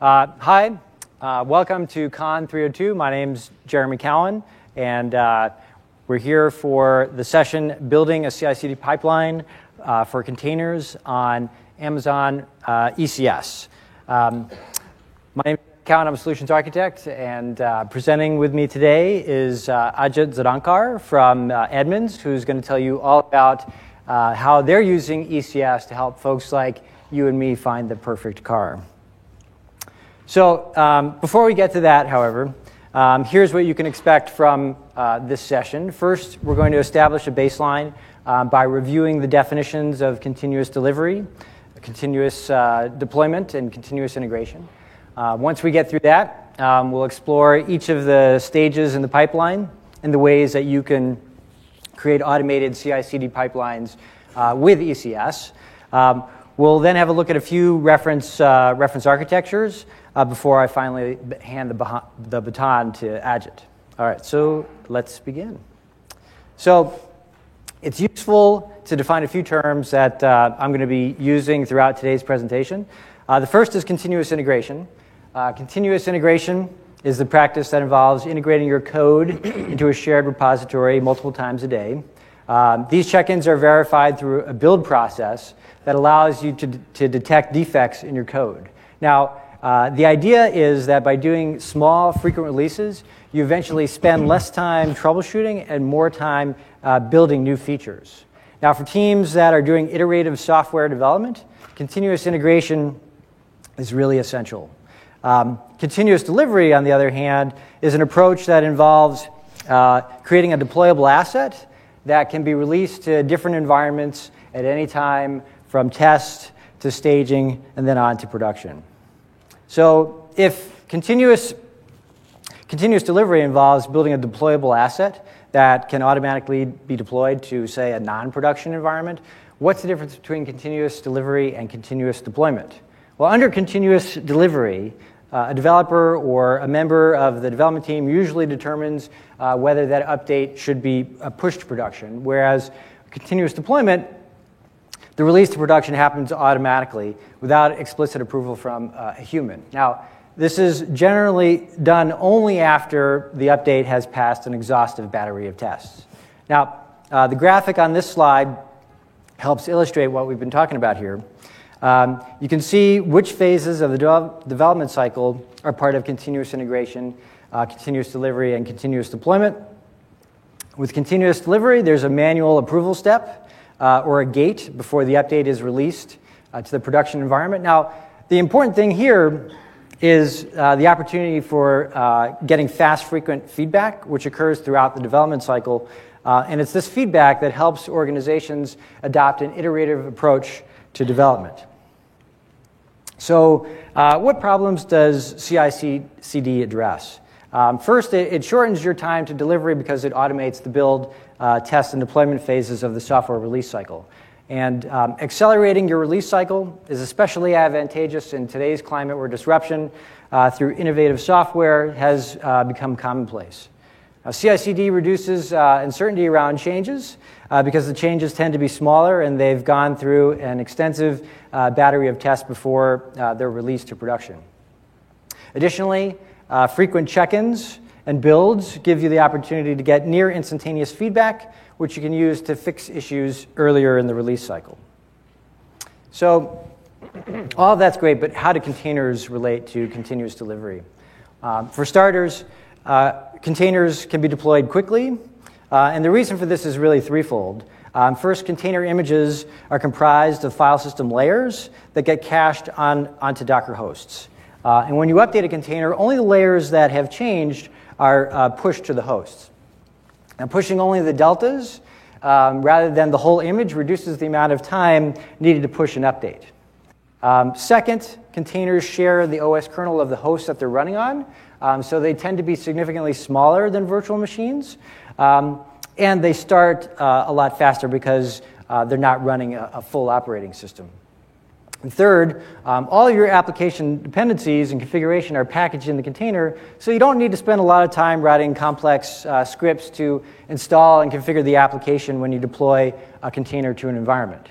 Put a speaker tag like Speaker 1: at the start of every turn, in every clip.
Speaker 1: Uh, hi, uh, welcome to Con 302. My name's Jeremy Cowan, and uh, we're here for the session Building a CI CD pipeline uh, for containers on Amazon uh, ECS. Um, my name is Cowan, I'm a solutions architect, and uh, presenting with me today is Ajit Zadgaonkar from Edmunds, who's going to tell you all about how they're using ECS to help folks like you and me find the perfect car. So um, before we get to that, however, um, here's what you can expect from uh, this session. First, we're going to establish a baseline uh, by reviewing the definitions of continuous delivery, continuous uh, deployment, and continuous integration. Uh, once we get through that, um, we'll explore each of the stages in the pipeline and the ways that you can create automated CI CD pipelines uh, with ECS. Um, we'll then have a look at a few reference, uh, reference architectures uh, before I finally hand the, the baton to Ajit. All right, so let's begin. So it's useful to define a few terms that uh, I'm going to be using throughout today's presentation. Uh, the first is continuous integration. Uh, continuous integration is the practice that involves integrating your code into a shared repository multiple times a day. Um, these check-ins are verified through a build process that allows you to, to detect defects in your code. Now, uh, the idea is that by doing small, frequent releases, you eventually spend less time troubleshooting and more time uh, building new features. Now, for teams that are doing iterative software development, continuous integration is really essential. Um, continuous delivery, on the other hand, is an approach that involves uh, creating a deployable asset that can be released to different environments at any time, from test to staging and then on to production. So if continuous, continuous delivery involves building a deployable asset that can automatically be deployed to, say, a non-production environment, what's the difference between continuous delivery and continuous deployment? Well, under continuous delivery, uh, a developer or a member of the development team usually determines uh, whether that update should be uh, pushed to production, whereas continuous deployment the release to production happens automatically without explicit approval from uh, a human. Now, this is generally done only after the update has passed an exhaustive battery of tests. Now, uh, the graphic on this slide helps illustrate what we've been talking about here. Um, you can see which phases of the de- development cycle are part of continuous integration, uh, continuous delivery, and continuous deployment. With continuous delivery, there's a manual approval step uh, or a gate before the update is released uh, to the production environment. Now, the important thing here is uh, the opportunity for uh, getting fast, frequent feedback, which occurs throughout the development cycle. Uh, and it's this feedback that helps organizations adopt an iterative approach to development. So, uh, what problems does CI CD address? Um, first, it, it, shortens your time to delivery because it automates the build, test, and deployment phases of the software release cycle. And um, accelerating your release cycle is especially advantageous in today's climate where disruption uh, through innovative software has uh, become commonplace. Uh, CI/CD reduces uh, uncertainty around changes uh, because the changes tend to be smaller and they've gone through an extensive uh, battery of tests before they're released to production. Additionally, uh, frequent check ins and builds give you the opportunity to get near instantaneous feedback, which you can use to fix issues earlier in the release cycle. So, all that's great, but how do containers relate to continuous delivery? Um, for starters, uh, containers can be deployed quickly, uh, and the reason for this is really threefold. Um, first, container images are comprised of file system layers that get cached on, onto Docker hosts. Uh, and when you update a container, only the layers that have changed are uh, pushed to the hosts. Now, pushing only the deltas um, rather than the whole image reduces the amount of time needed to push an update. Um, second, containers share the OS kernel of the host that they're running on, um, so they tend to be significantly smaller than virtual machines. Um, and they start uh, a lot faster because uh, they're not running a, a full operating system. And third, um, all your application dependencies and configuration are packaged in the container, so you don't need to spend a lot of time writing complex uh, scripts to install and configure the application when you deploy a container to an environment.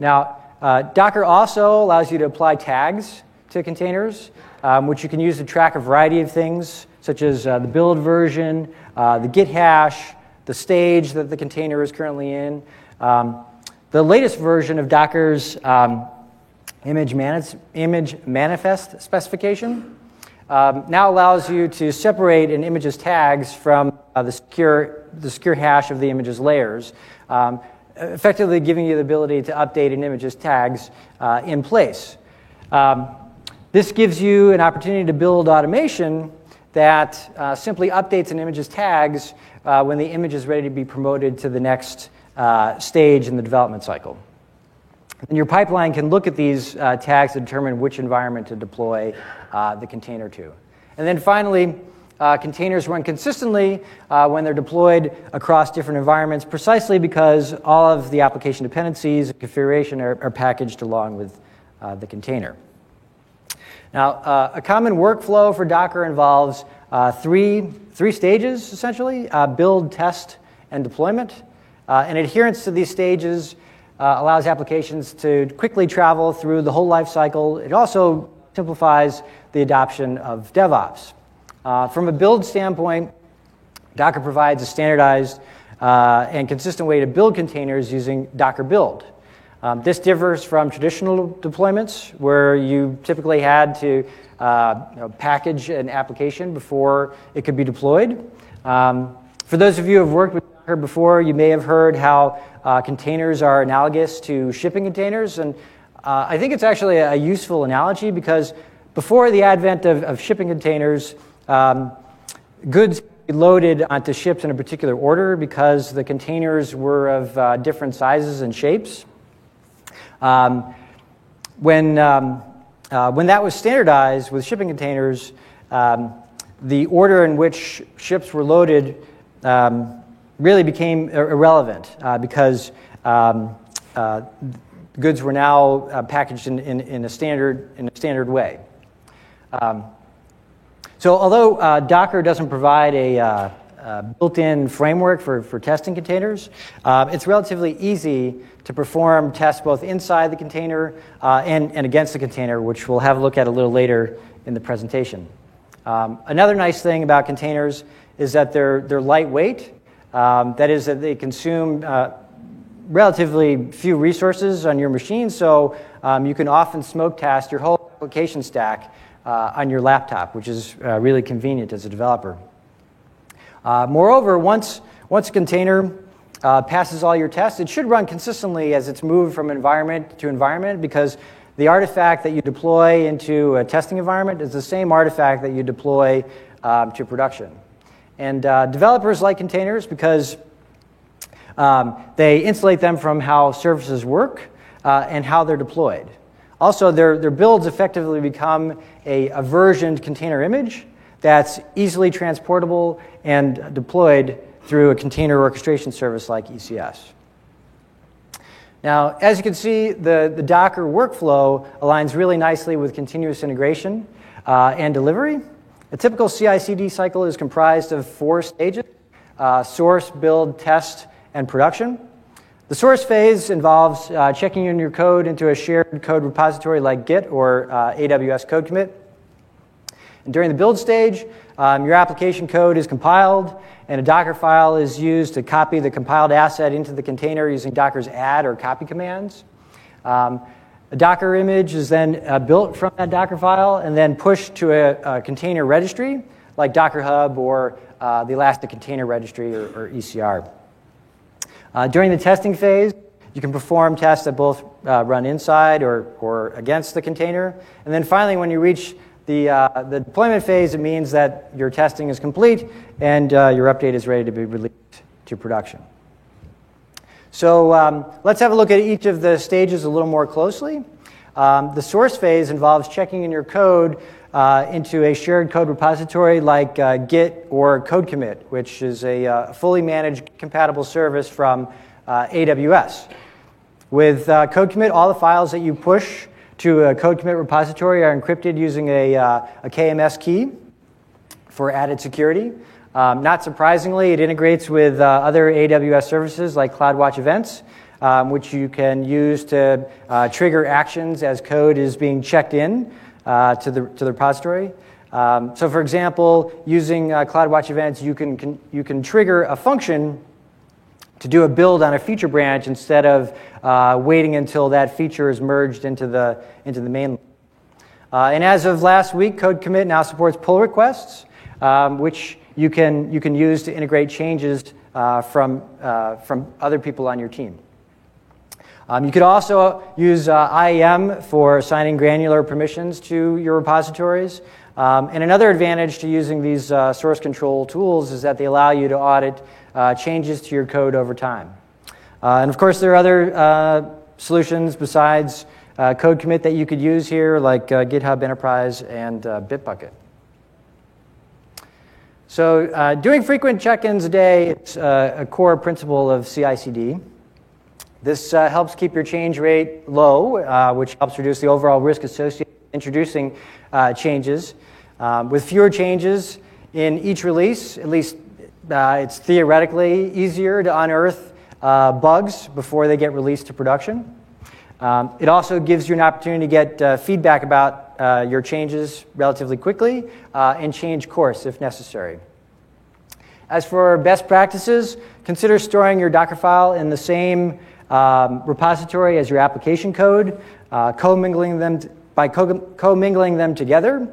Speaker 1: Now, uh, Docker also allows you to apply tags to containers, um, which you can use to track a variety of things, such as uh, the build version, uh, the Git hash, the stage that the container is currently in. Um, the latest version of Docker's um, image, image manifest specification um, now allows you to separate an image's tags from uh, the, secure, the secure hash of the image's layers, um, effectively giving you the ability to update an image's tags uh, in place. Um, this gives you an opportunity to build automation that uh, simply updates an image's tags uh, when the image is ready to be promoted to the next uh, stage in the development cycle. And your pipeline can look at these uh, tags to determine which environment to deploy uh, the container to. And then finally, uh, containers run consistently uh, when they're deployed across different environments, precisely because all of the application dependencies and configuration are, are packaged along with uh, the container. Now, uh, a common workflow for Docker involves three, three stages, essentially build, test, and deployment. and adherence to these stages uh, allows applications to quickly travel through the whole life cycle. It also simplifies the adoption of DevOps. Uh, from a build standpoint, Docker provides a standardized uh, and consistent way to build containers using Docker build. Um, this differs from traditional deployments where you typically had to uh, you know, package an application before it could be deployed. Um, for those of you who have worked with Docker before, you may have heard how uh, containers are analogous to shipping containers, and uh, I think it's actually a useful analogy because before the advent of, of shipping containers, um, goods loaded onto ships in a particular order because the containers were of uh, different sizes and shapes. Um, when, um, uh, when that was standardized with shipping containers, um, the order in which ships were loaded um, really became irrelevant uh, because um, uh, goods were now uh, packaged in, in, in, a standard, in a standard way. Um, so, although uh, Docker doesn't provide a, uh, a built in framework for, for testing containers, uh, it's relatively easy to perform tests both inside the container and, and against the container, which we'll have a look at a little later in the presentation. Um, another nice thing about containers is that they're, they're lightweight. Um, that is, that they consume uh, relatively few resources on your machine, so um, you can often smoke test your whole application stack uh, on your laptop, which is uh, really convenient as a developer. Uh, moreover, once, once a container uh, passes all your tests, it should run consistently as it's moved from environment to environment because the artifact that you deploy into a testing environment is the same artifact that you deploy um, to production. And uh, developers like containers because um, they insulate them from how services work uh, and how they're deployed. Also, their, their builds effectively become a, a versioned container image that's easily transportable and deployed through a container orchestration service like ECS. Now, as you can see, the, the Docker workflow aligns really nicely with continuous integration uh, and delivery. A typical CI CD cycle is comprised of four stages uh, source, build, test, and production. The source phase involves uh, checking in your code into a shared code repository like Git or uh, AWS Code Commit. And during the build stage, um, your application code is compiled, and a Docker file is used to copy the compiled asset into the container using Docker's add or copy commands. Um, a Docker image is then uh, built from that Docker file and then pushed to a, a container registry like Docker Hub or uh, the Elastic Container Registry or, or ECR. Uh, during the testing phase, you can perform tests that both uh, run inside or, or against the container. And then finally, when you reach the, uh, the deployment phase, it means that your testing is complete and uh, your update is ready to be released to production. So um, let's have a look at each of the stages a little more closely. Um, the source phase involves checking in your code uh, into a shared code repository like uh, Git or Code Commit, which is a uh, fully managed compatible service from uh, AWS. With uh, Code Commit, all the files that you push to a Code Commit repository are encrypted using a, uh, a KMS key for added security. Um, not surprisingly, it integrates with uh, other AWS services like CloudWatch Events, um, which you can use to uh, trigger actions as code is being checked in uh, to, the, to the repository. Um, so, for example, using uh, CloudWatch events, you can, can, you can trigger a function to do a build on a feature branch instead of uh, waiting until that feature is merged into the, into the main. Uh, and as of last week, Code Commit now supports pull requests, um, which you can, you can use to integrate changes uh, from, uh, from other people on your team. Um, you could also use uh, IAM for assigning granular permissions to your repositories. Um, and another advantage to using these uh, source control tools is that they allow you to audit uh, changes to your code over time. Uh, and of course, there are other uh, solutions besides uh, Code Commit that you could use here, like GitHub Enterprise and Bitbucket. So, doing frequent check ins a day is a core principle of CI CD. This uh, helps keep your change rate low, uh, which helps reduce the overall risk associated with introducing uh, changes. Um, with fewer changes in each release, at least uh, it's theoretically easier to unearth uh, bugs before they get released to production. Um, it also gives you an opportunity to get uh, feedback about your changes relatively quickly and change course if necessary. As for best practices, consider storing your Docker file in the same um, repository as your application code, uh, commingling them t- by co- commingling them together.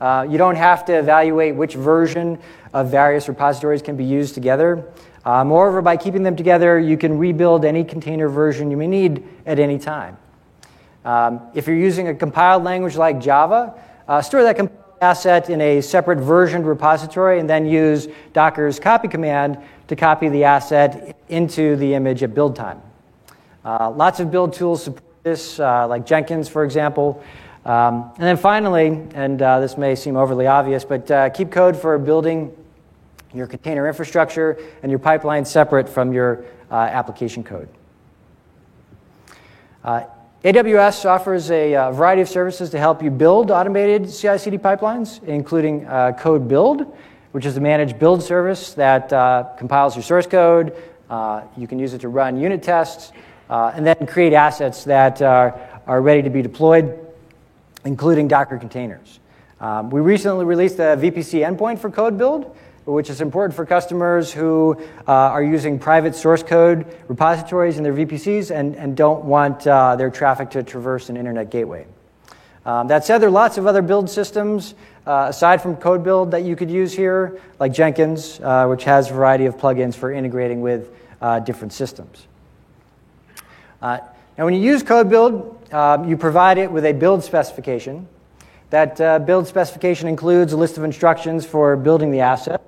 Speaker 1: Uh, you don't have to evaluate which version of various repositories can be used together. Uh, moreover, by keeping them together, you can rebuild any container version you may need at any time. Um, if you're using a compiled language like Java, uh, store that compiled asset in a separate versioned repository and then use Docker's copy command to copy the asset into the image at build time. Uh, lots of build tools support this, uh, like Jenkins, for example. Um, and then finally, and uh, this may seem overly obvious, but uh, keep code for building your container infrastructure and your pipeline separate from your uh, application code. Uh, AWS offers a variety of services to help you build automated CI CD pipelines, including Code Build, which is a managed build service that compiles your source code. you can use it to run unit tests uh, and then create assets that are, are ready to be deployed, including Docker containers. Um, we recently released a VPC endpoint for code build, which is important for customers who uh, are using private source code repositories in their VPCs and, and don't want uh, their traffic to traverse an internet gateway. Um, that said, there are lots of other build systems uh, aside from code build that you could use here, like Jenkins, uh, which has a variety of plugins for integrating with uh, different systems. Uh, now, when you use code build, uh, you provide it with a build specification. That build specification includes a list of instructions for building the asset.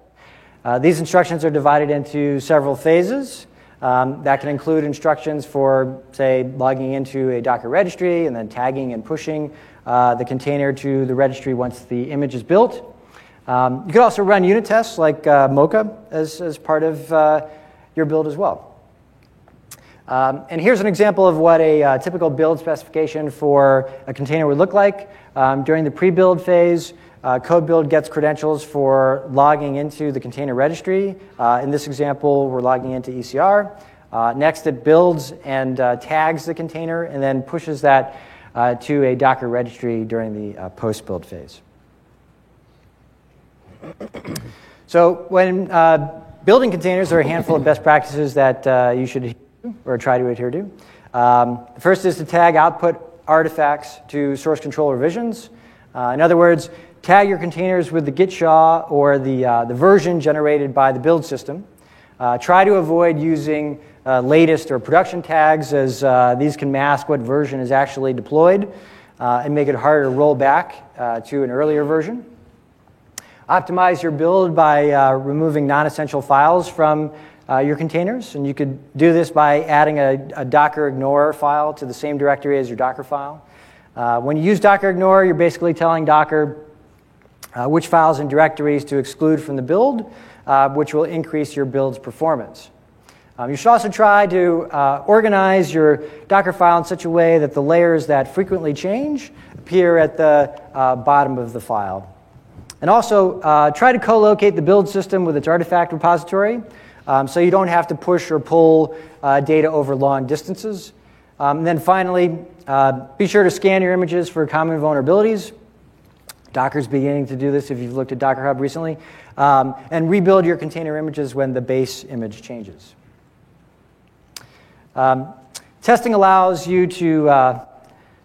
Speaker 1: Uh, these instructions are divided into several phases. Um, that can include instructions for, say, logging into a Docker registry and then tagging and pushing uh, the container to the registry once the image is built. Um, you could also run unit tests like uh, Mocha as, as part of your build as well. Um, and here's an example of what a uh, typical build specification for a container would look like. Um, during the pre-build phase, uh, code build gets credentials for logging into the container registry. Uh, in this example, we're logging into ECR. Uh, next, it builds and uh, tags the container and then pushes that uh, to a Docker registry during the post-build phase. So when building containers, there are a handful of best practices that you should or try to adhere to. Um, first is to tag output artifacts to source control revisions. Uh, in other words, tag your containers with the git SHA or the, uh, the version generated by the build system. Uh, try to avoid using uh, latest or production tags as uh, these can mask what version is actually deployed uh, and make it harder to roll back to an earlier version. Optimize your build by removing non-essential files from uh, your containers. And you could do this by adding a, a, Docker ignore file to the same directory as your Docker file. Uh, when you use Docker ignore, you're basically telling Docker uh, which files and directories to exclude from the build, uh, which will increase your build's performance. Um, you should also try to uh, organize your Docker file in such a way that the layers that frequently change appear at the uh, bottom of the file. And also, try to co locate the build system with its artifact repository um, so you don't have to push or pull uh, data over long distances. Um, and then finally, uh, be sure to scan your images for common vulnerabilities. Docker's beginning to do this if you've looked at Docker Hub recently. Um, and rebuild your container images when the base image changes. Um, testing allows you to, uh,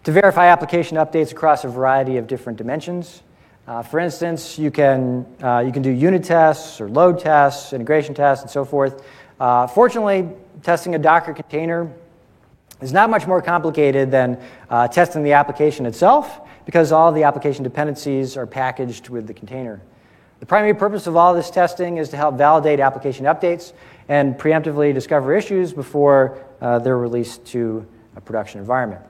Speaker 1: to verify application updates across a variety of different dimensions. Uh, for instance, you can, uh, you can do unit tests or load tests, integration tests, and so forth. Uh, fortunately, testing a Docker container is not much more complicated than uh, testing the application itself because all the application dependencies are packaged with the container. The primary purpose of all this testing is to help validate application updates and preemptively discover issues before uh, they're released to a production environment.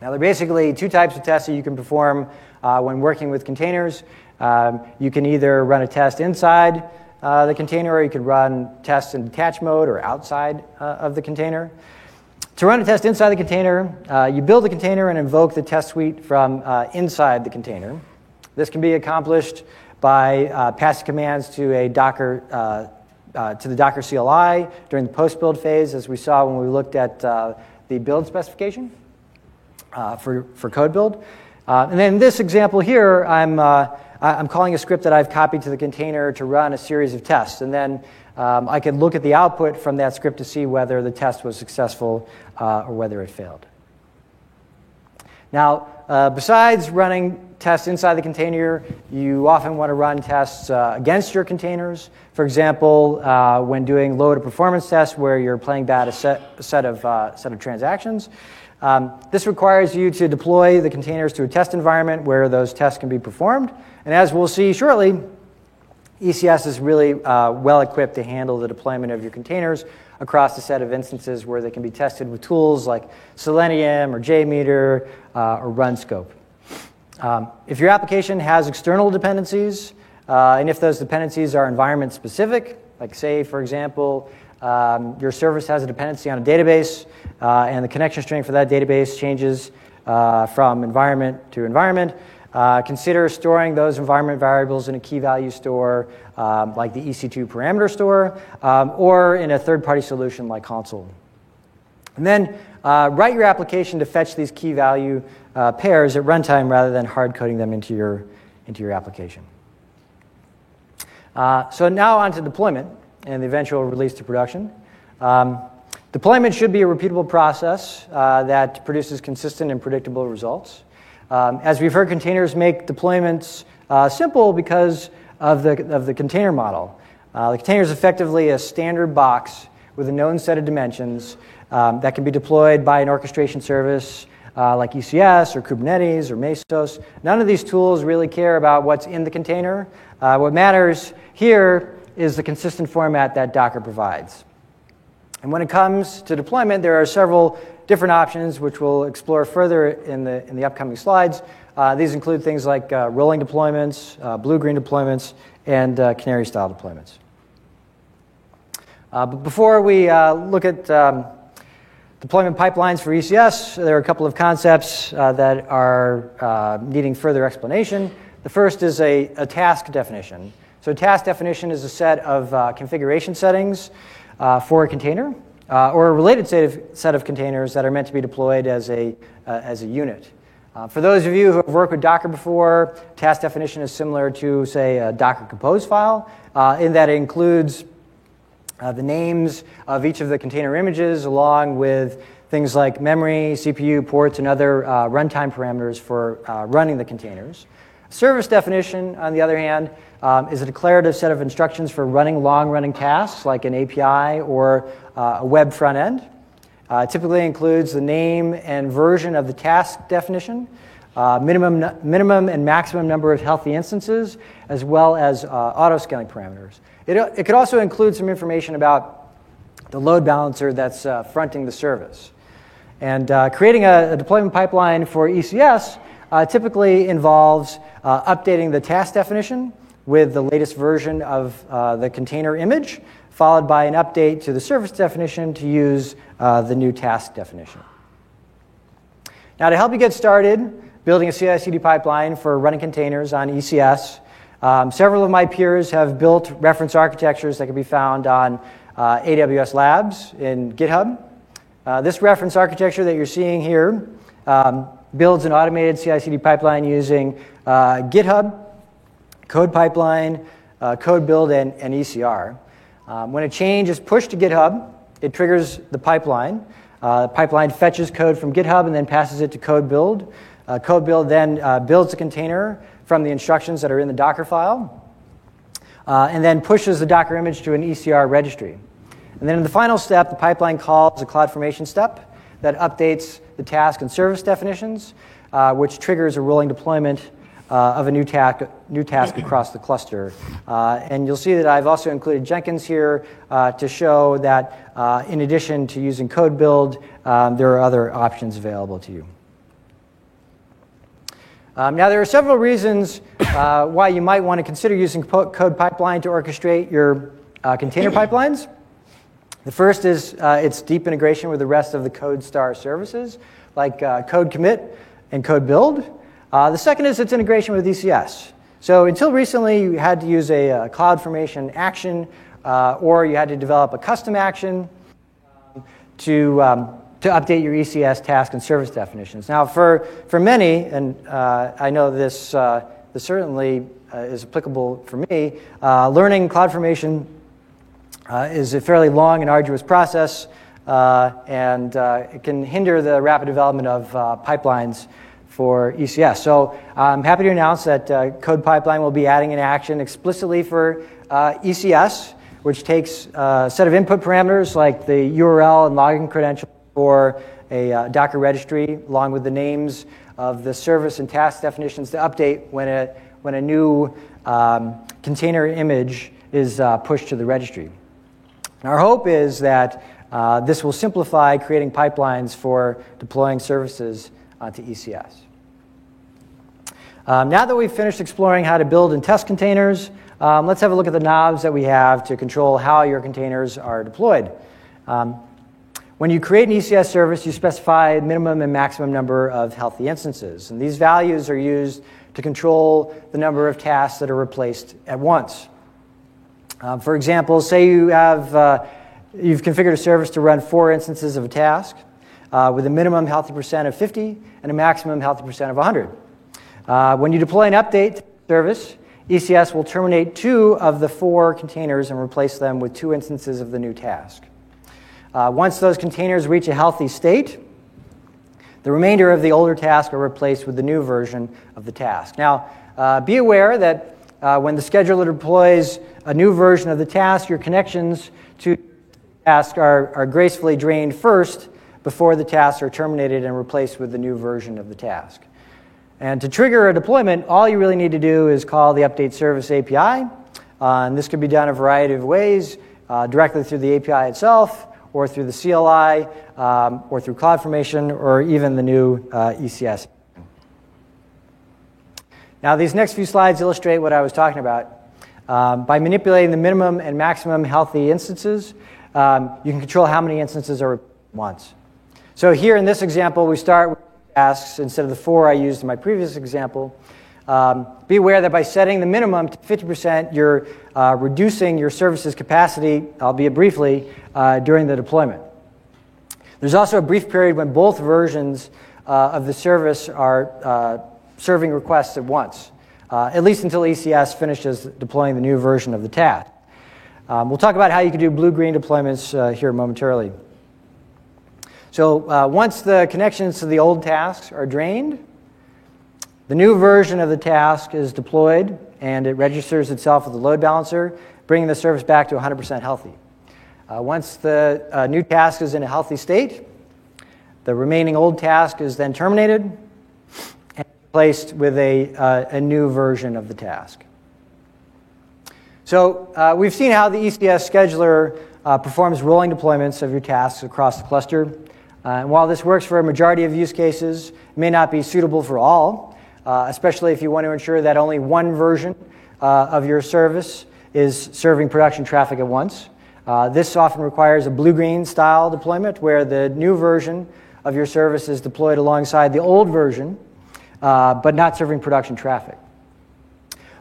Speaker 1: Now, there are basically two types of tests that you can perform uh, when working with containers. Um, you can either run a test inside uh, the container, or you can run tests in detach mode or outside uh, of the container. To run a test inside the container, uh, you build the container and invoke the test suite from uh, inside the container. This can be accomplished by uh, passing commands to a Docker to the Docker CLI during the post-build phase, as we saw when we looked at the build specification for, for code build. Uh, and then in this example here, I'm, uh, I'm calling a script that I've copied to the container to run a series of tests. And then um, I can look at the output from that script to see whether the test was successful uh, or whether it failed. Now, uh, besides running tests inside the container, you often want to run tests uh, against your containers. For example, uh, when doing load or performance tests where you're playing back a set, a set, of, set of transactions. Um, this requires you to deploy the containers to a test environment where those tests can be performed. And as we'll see shortly, ECS is really uh, well equipped to handle the deployment of your containers across a set of instances where they can be tested with tools like Selenium or JMeter uh, or RunScope. Um, if your application has external dependencies, uh, and if those dependencies are environment specific, like say, for example, um, your service has a dependency on a database, uh, and the connection string for that database changes uh, from environment to environment. Uh, consider storing those environment variables in a key value store um, like the EC2 parameter store um, or in a third party solution like Consul. And then uh, write your application to fetch these key value uh, pairs at runtime rather than hard coding them into your, into your application. Uh, so now on to deployment and the eventual release to production. Um, deployment should be a repeatable process uh, that produces consistent and predictable results. Um, as we've heard, containers make deployments uh, simple because of the, of the container model. Uh, the container is effectively a standard box with a known set of dimensions um, that can be deployed by an orchestration service uh, like ECS or Kubernetes or Mesos. None of these tools really care about what's in the container. Uh, what matters here is the consistent format that Docker provides. And when it comes to deployment, there are several different options, which we'll explore further in the, in the upcoming slides. Uh, these include things like uh, rolling deployments, uh, blue-green deployments, and uh, canary-style deployments. Uh, but before we uh, look at um, deployment pipelines for ECS, there are a couple of concepts that are needing further explanation. The first is a, a task definition. So task definition is a set of configuration settings for a container uh, or a related set of, set of containers that are meant to be deployed as a, uh, as a unit. Uh, for those of you who have worked with Docker before, task definition is similar to, say, a Docker Compose file uh, in that it includes the names of each of the container images along with things like memory, CPU, ports, and other runtime parameters for running the containers. Service definition, on the other hand, um, is a declarative set of instructions for running long running tasks like an API or uh, a web front end. Uh, typically includes the name and version of the task definition, uh, minimum, minimum and maximum number of healthy instances, as well as uh, auto scaling parameters. It, it could also include some information about the load balancer that's uh, fronting the service. And uh, creating a, a, deployment pipeline for ECS typically involves updating the task definition with the latest version of uh, the container image, followed by an update to the service definition to use uh, the new task definition. Now, to help you get started building a CI CD pipeline for running containers on ECS, um, several of my peers have built reference architectures that can be found on uh, AWS Labs in GitHub. Uh, this reference architecture that you're seeing here um, builds an automated CI CD pipeline using uh, GitHub, Code Pipeline, uh, Code Build, and, and ECR. Um, when a change is pushed to GitHub, it triggers the pipeline. Uh, the pipeline fetches code from GitHub and then passes it to Code Build. Uh, code Build then uh, builds a container from the instructions that are in the Docker file, uh, and then pushes the Docker image to an ECR registry. And then in the final step, the pipeline calls a CloudFormation step that updates the task and service definitions, uh, which triggers a rolling deployment uh, of a new, task, new task across the cluster. Uh, and you'll see that I've also included Jenkins here uh, to show that uh, in addition to using code build, um, there are other options available to you. Um, now, there are several reasons uh, why you might want to consider using code pipeline to orchestrate your uh, container pipelines. The first is its deep integration with the rest of the CodeStar services, like code commit and code build. Uh, the second is its integration with ECS. So until recently, you had to use a, a CloudFormation action, uh, or you had to develop a custom action um, to, um, to update your ECS task and service definitions. Now, for, for many, and uh, I know this, uh, this certainly uh, is applicable for me, uh, learning CloudFormation is a fairly long and arduous process, and it can hinder the rapid development of pipelines for ECS. So I'm happy to announce that uh, Code Pipeline will be adding an action explicitly for uh, ECS, which takes uh, a set of input parameters like the URL and login credential for a uh, Docker registry, along with the names of the service and task definitions to update when a, when a new um, container image is uh, pushed to the registry. And our hope is that uh, this will simplify creating pipelines for deploying services onto ECS. Um, now that we've finished exploring how to build and test containers, um, let's have a look at the knobs that we have to control how your containers are deployed. Um, when you create an ECS service, you specify minimum and maximum number of healthy instances. And these values are used to control the number of tasks that are replaced at once. Um, for example, say you have, uh, you've configured a service to run four instances of a task uh, with a minimum healthy percent of 50 and a maximum healthy percent of 100. Uh, when you deploy an update service, ECS will terminate two of the four containers and replace them with two instances of the new task. Uh, once those containers reach a healthy state, the remainder of the older tasks are replaced with the new version of the task. Now, uh, be aware that uh, when the scheduler deploys a new version of the task, your connections to task are, are gracefully drained first before the tasks are terminated and replaced with the new version of the task. And to trigger a deployment, all you really need to do is call the update service API. Uh, and this can be done a variety of ways, uh, directly through the API itself, or through the CLI, um, or through CloudFormation, or even the new uh, ECS. Now, these next few slides illustrate what I was talking about. Um, by manipulating the minimum and maximum healthy instances, um, you can control how many instances are once. So here in this example, we start with tasks instead of the four I used in my previous example. Um, be aware that by setting the minimum to 50%, you're uh, reducing your service's capacity, albeit briefly, uh, during the deployment. There's also a brief period when both versions uh, of the service are uh, serving requests at once, uh, at least until ECS finishes deploying the new version of the task. Um, we'll talk about how you can do blue green deployments uh, here momentarily. So uh, once the connections to the old tasks are drained, the new version of the task is deployed and it registers itself with the load balancer, bringing the service back to 100% healthy. Uh, once the uh, new task is in a healthy state, the remaining old task is then terminated and replaced with a, uh, a new version of the task. So uh, we've seen how the ECS scheduler uh, performs rolling deployments of your tasks across the cluster. Uh, and while this works for a majority of use cases, it may not be suitable for all, uh, especially if you want to ensure that only one version of your service is serving production traffic at once. Uh, this often requires a blue-green style deployment where the new version of your service is deployed alongside the old version, uh, but not serving production traffic.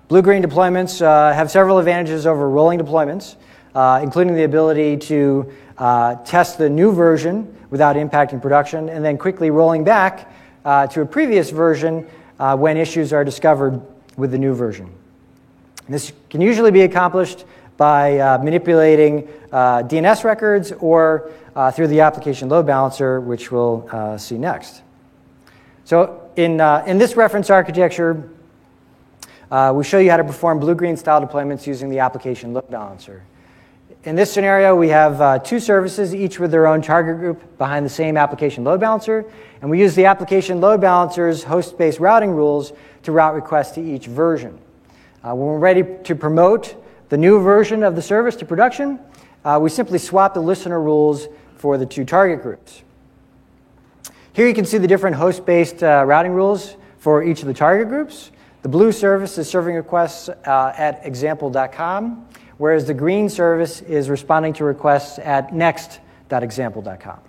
Speaker 1: Blue-green deployments uh, have several advantages over rolling deployments, including the ability to test the new version without impacting production, and then quickly rolling back uh, to a previous version uh, when issues are discovered with the new version. This can usually be accomplished by uh, manipulating uh, DNS records or uh, through the application load balancer, which we'll uh, see next. So in, uh, in this reference architecture, uh, we show you how to perform blue-green style deployments using the application load balancer. In this scenario, we have uh, two services, each with their own target group behind the same application load balancer, and we use the application load balancer's host-based routing rules to route requests to each version. Uh, when we're ready to promote the new version of the service to production, uh, we simply swap the listener rules for the two target groups. Here you can see the different host-based uh, routing rules for each of the target groups. The blue service is serving requests uh, at example.com, whereas the green service is responding to requests at next.example.com.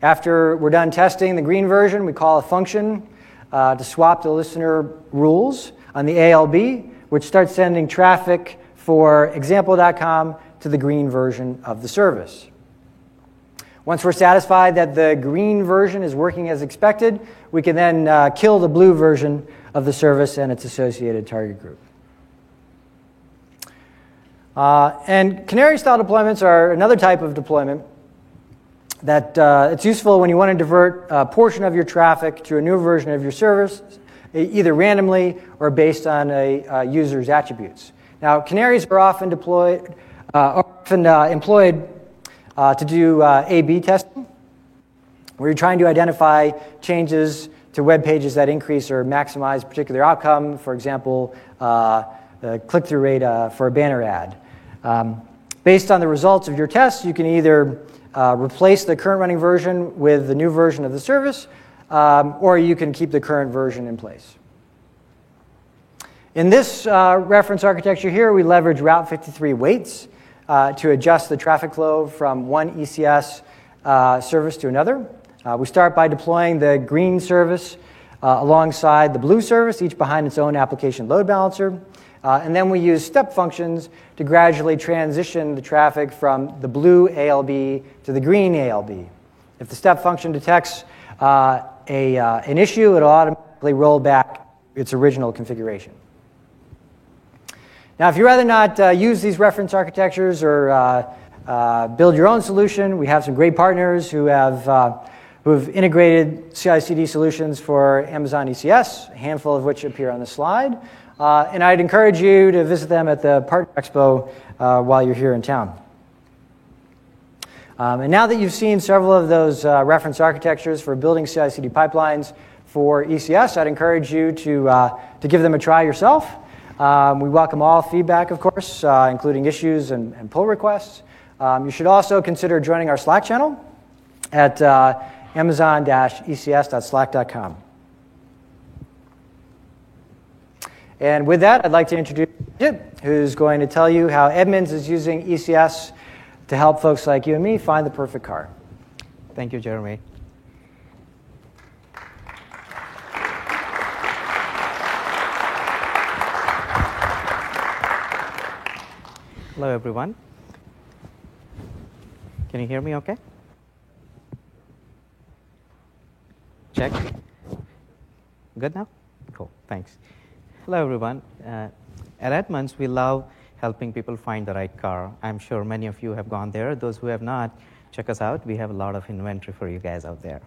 Speaker 1: After we're done testing the green version, we call a function uh, to swap the listener rules on the ALB, which starts sending traffic for example.com to the green version of the service. Once we're satisfied that the green version is working as expected, we can then uh, kill the blue version of the service and its associated target group. Uh, and canary style deployments are another type of deployment that uh, it's useful when you want to divert a portion of your traffic to a new version of your service, either randomly or based on a, a user's attributes. Now, canaries are often deployed, uh, often uh, employed uh, to do uh, A-B testing, where you're trying to identify changes to web pages that increase or maximize a particular outcome, for example, uh, the click-through rate uh, for a banner ad. Um, based on the results of your tests, you can either uh, replace the current running version with the new version of the service, um, or you can keep the current version in place. In this uh, reference architecture here, we leverage Route 53 weights uh, to adjust the traffic flow from one ECS uh, service to another. Uh, we start by deploying the green service uh, alongside the blue service, each behind its own application load balancer. Uh, and then we use step functions to gradually transition the traffic from the blue ALB to the green ALB. If the step function detects a, an issue, it'll automatically roll back its original configuration. Now, if you'd rather not uh, use these reference architectures or uh, uh, build your own solution, we have some great partners who have, uh, who have integrated CI CD solutions for Amazon ECS, a handful of which appear on the slide. Uh, and I'd encourage you to visit them at the Partner Expo uh, while you're here in town. Um, and now that you've seen several of those reference architectures for building CI CD pipelines for ECS, I'd encourage you to, to give them a try yourself. Um, we welcome all feedback, of course, uh, including issues and, and pull requests. Um, you should also consider joining our Slack channel at uh, amazon-ecs.slack.com. And with that, I'd like to introduce Jit, who's going to tell you how Edmunds is using ECS to help folks like you and me find the perfect car.
Speaker 2: Thank you, Jeremy. Hello, everyone. Can you hear me okay? Check. Good now? Cool, thanks. Hello, everyone. Uh, at Edmunds, we love helping people find the right car. I'm sure many of you have gone there. Those who have not, check us out. We have a lot of inventory for you guys out there.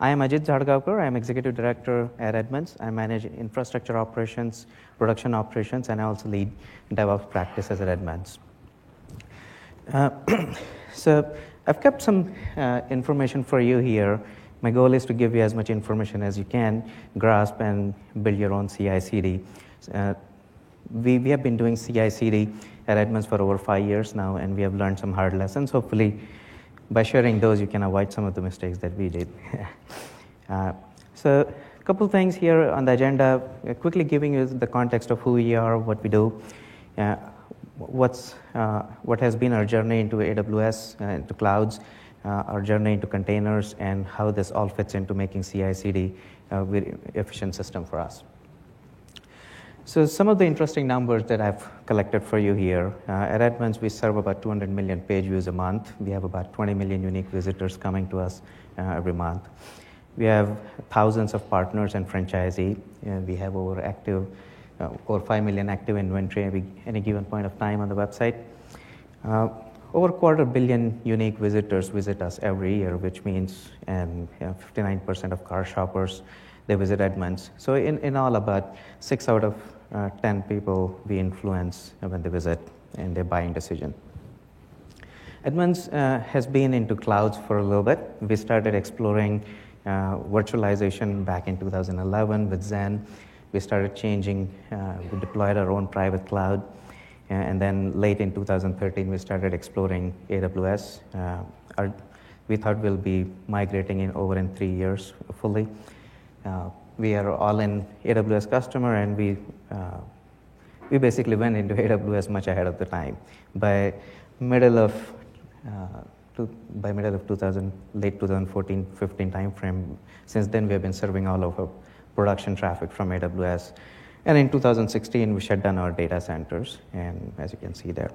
Speaker 2: I am Ajit Zadgaonkar. I am Executive Director at Edmunds. I manage infrastructure operations, production operations, and I also lead DevOps practices at Edmunds. Uh, so I've kept some uh, information for you here. My goal is to give you as much information as you can, grasp and build your own CI/CD. Uh, we, we have been doing CI/CD at Edmunds for over five years now, and we have learned some hard lessons. Hopefully, by sharing those, you can avoid some of the mistakes that we did. uh, so, a couple things here on the agenda, uh, quickly giving you the context of who we are, what we do, uh, what's, uh, what has been our journey into AWS, uh, into clouds, uh, our journey into containers, and how this all fits into making CI CD a very efficient system for us. So some of the interesting numbers that I've collected for you here. Uh, at Edmunds, we serve about 200 million page views a month. We have about 20 million unique visitors coming to us uh, every month. We have thousands of partners and franchisee. We have over active, uh, over 5 million active inventory at any given point of time on the website. Uh, over quarter billion unique visitors visit us every year, which means um, you know, 59% of car shoppers they visit Edmunds. So in, in all, about six out of uh, 10 people we influence when they visit and their buying decision. Edmunds uh, has been into clouds for a little bit. We started exploring uh, virtualization back in 2011 with Xen. We started changing, uh, we deployed our own private cloud. Uh, and then late in 2013, we started exploring AWS. Uh, our, we thought we'll be migrating in over in three years fully. Uh, we are all in AWS customer, and we we basically went into AWS much ahead of the time. By middle of to, by middle of 2000, late 2014, 15 timeframe. Since then, we have been serving all of our production traffic from AWS. And in 2016, we shut down our data centers, and as you can see there.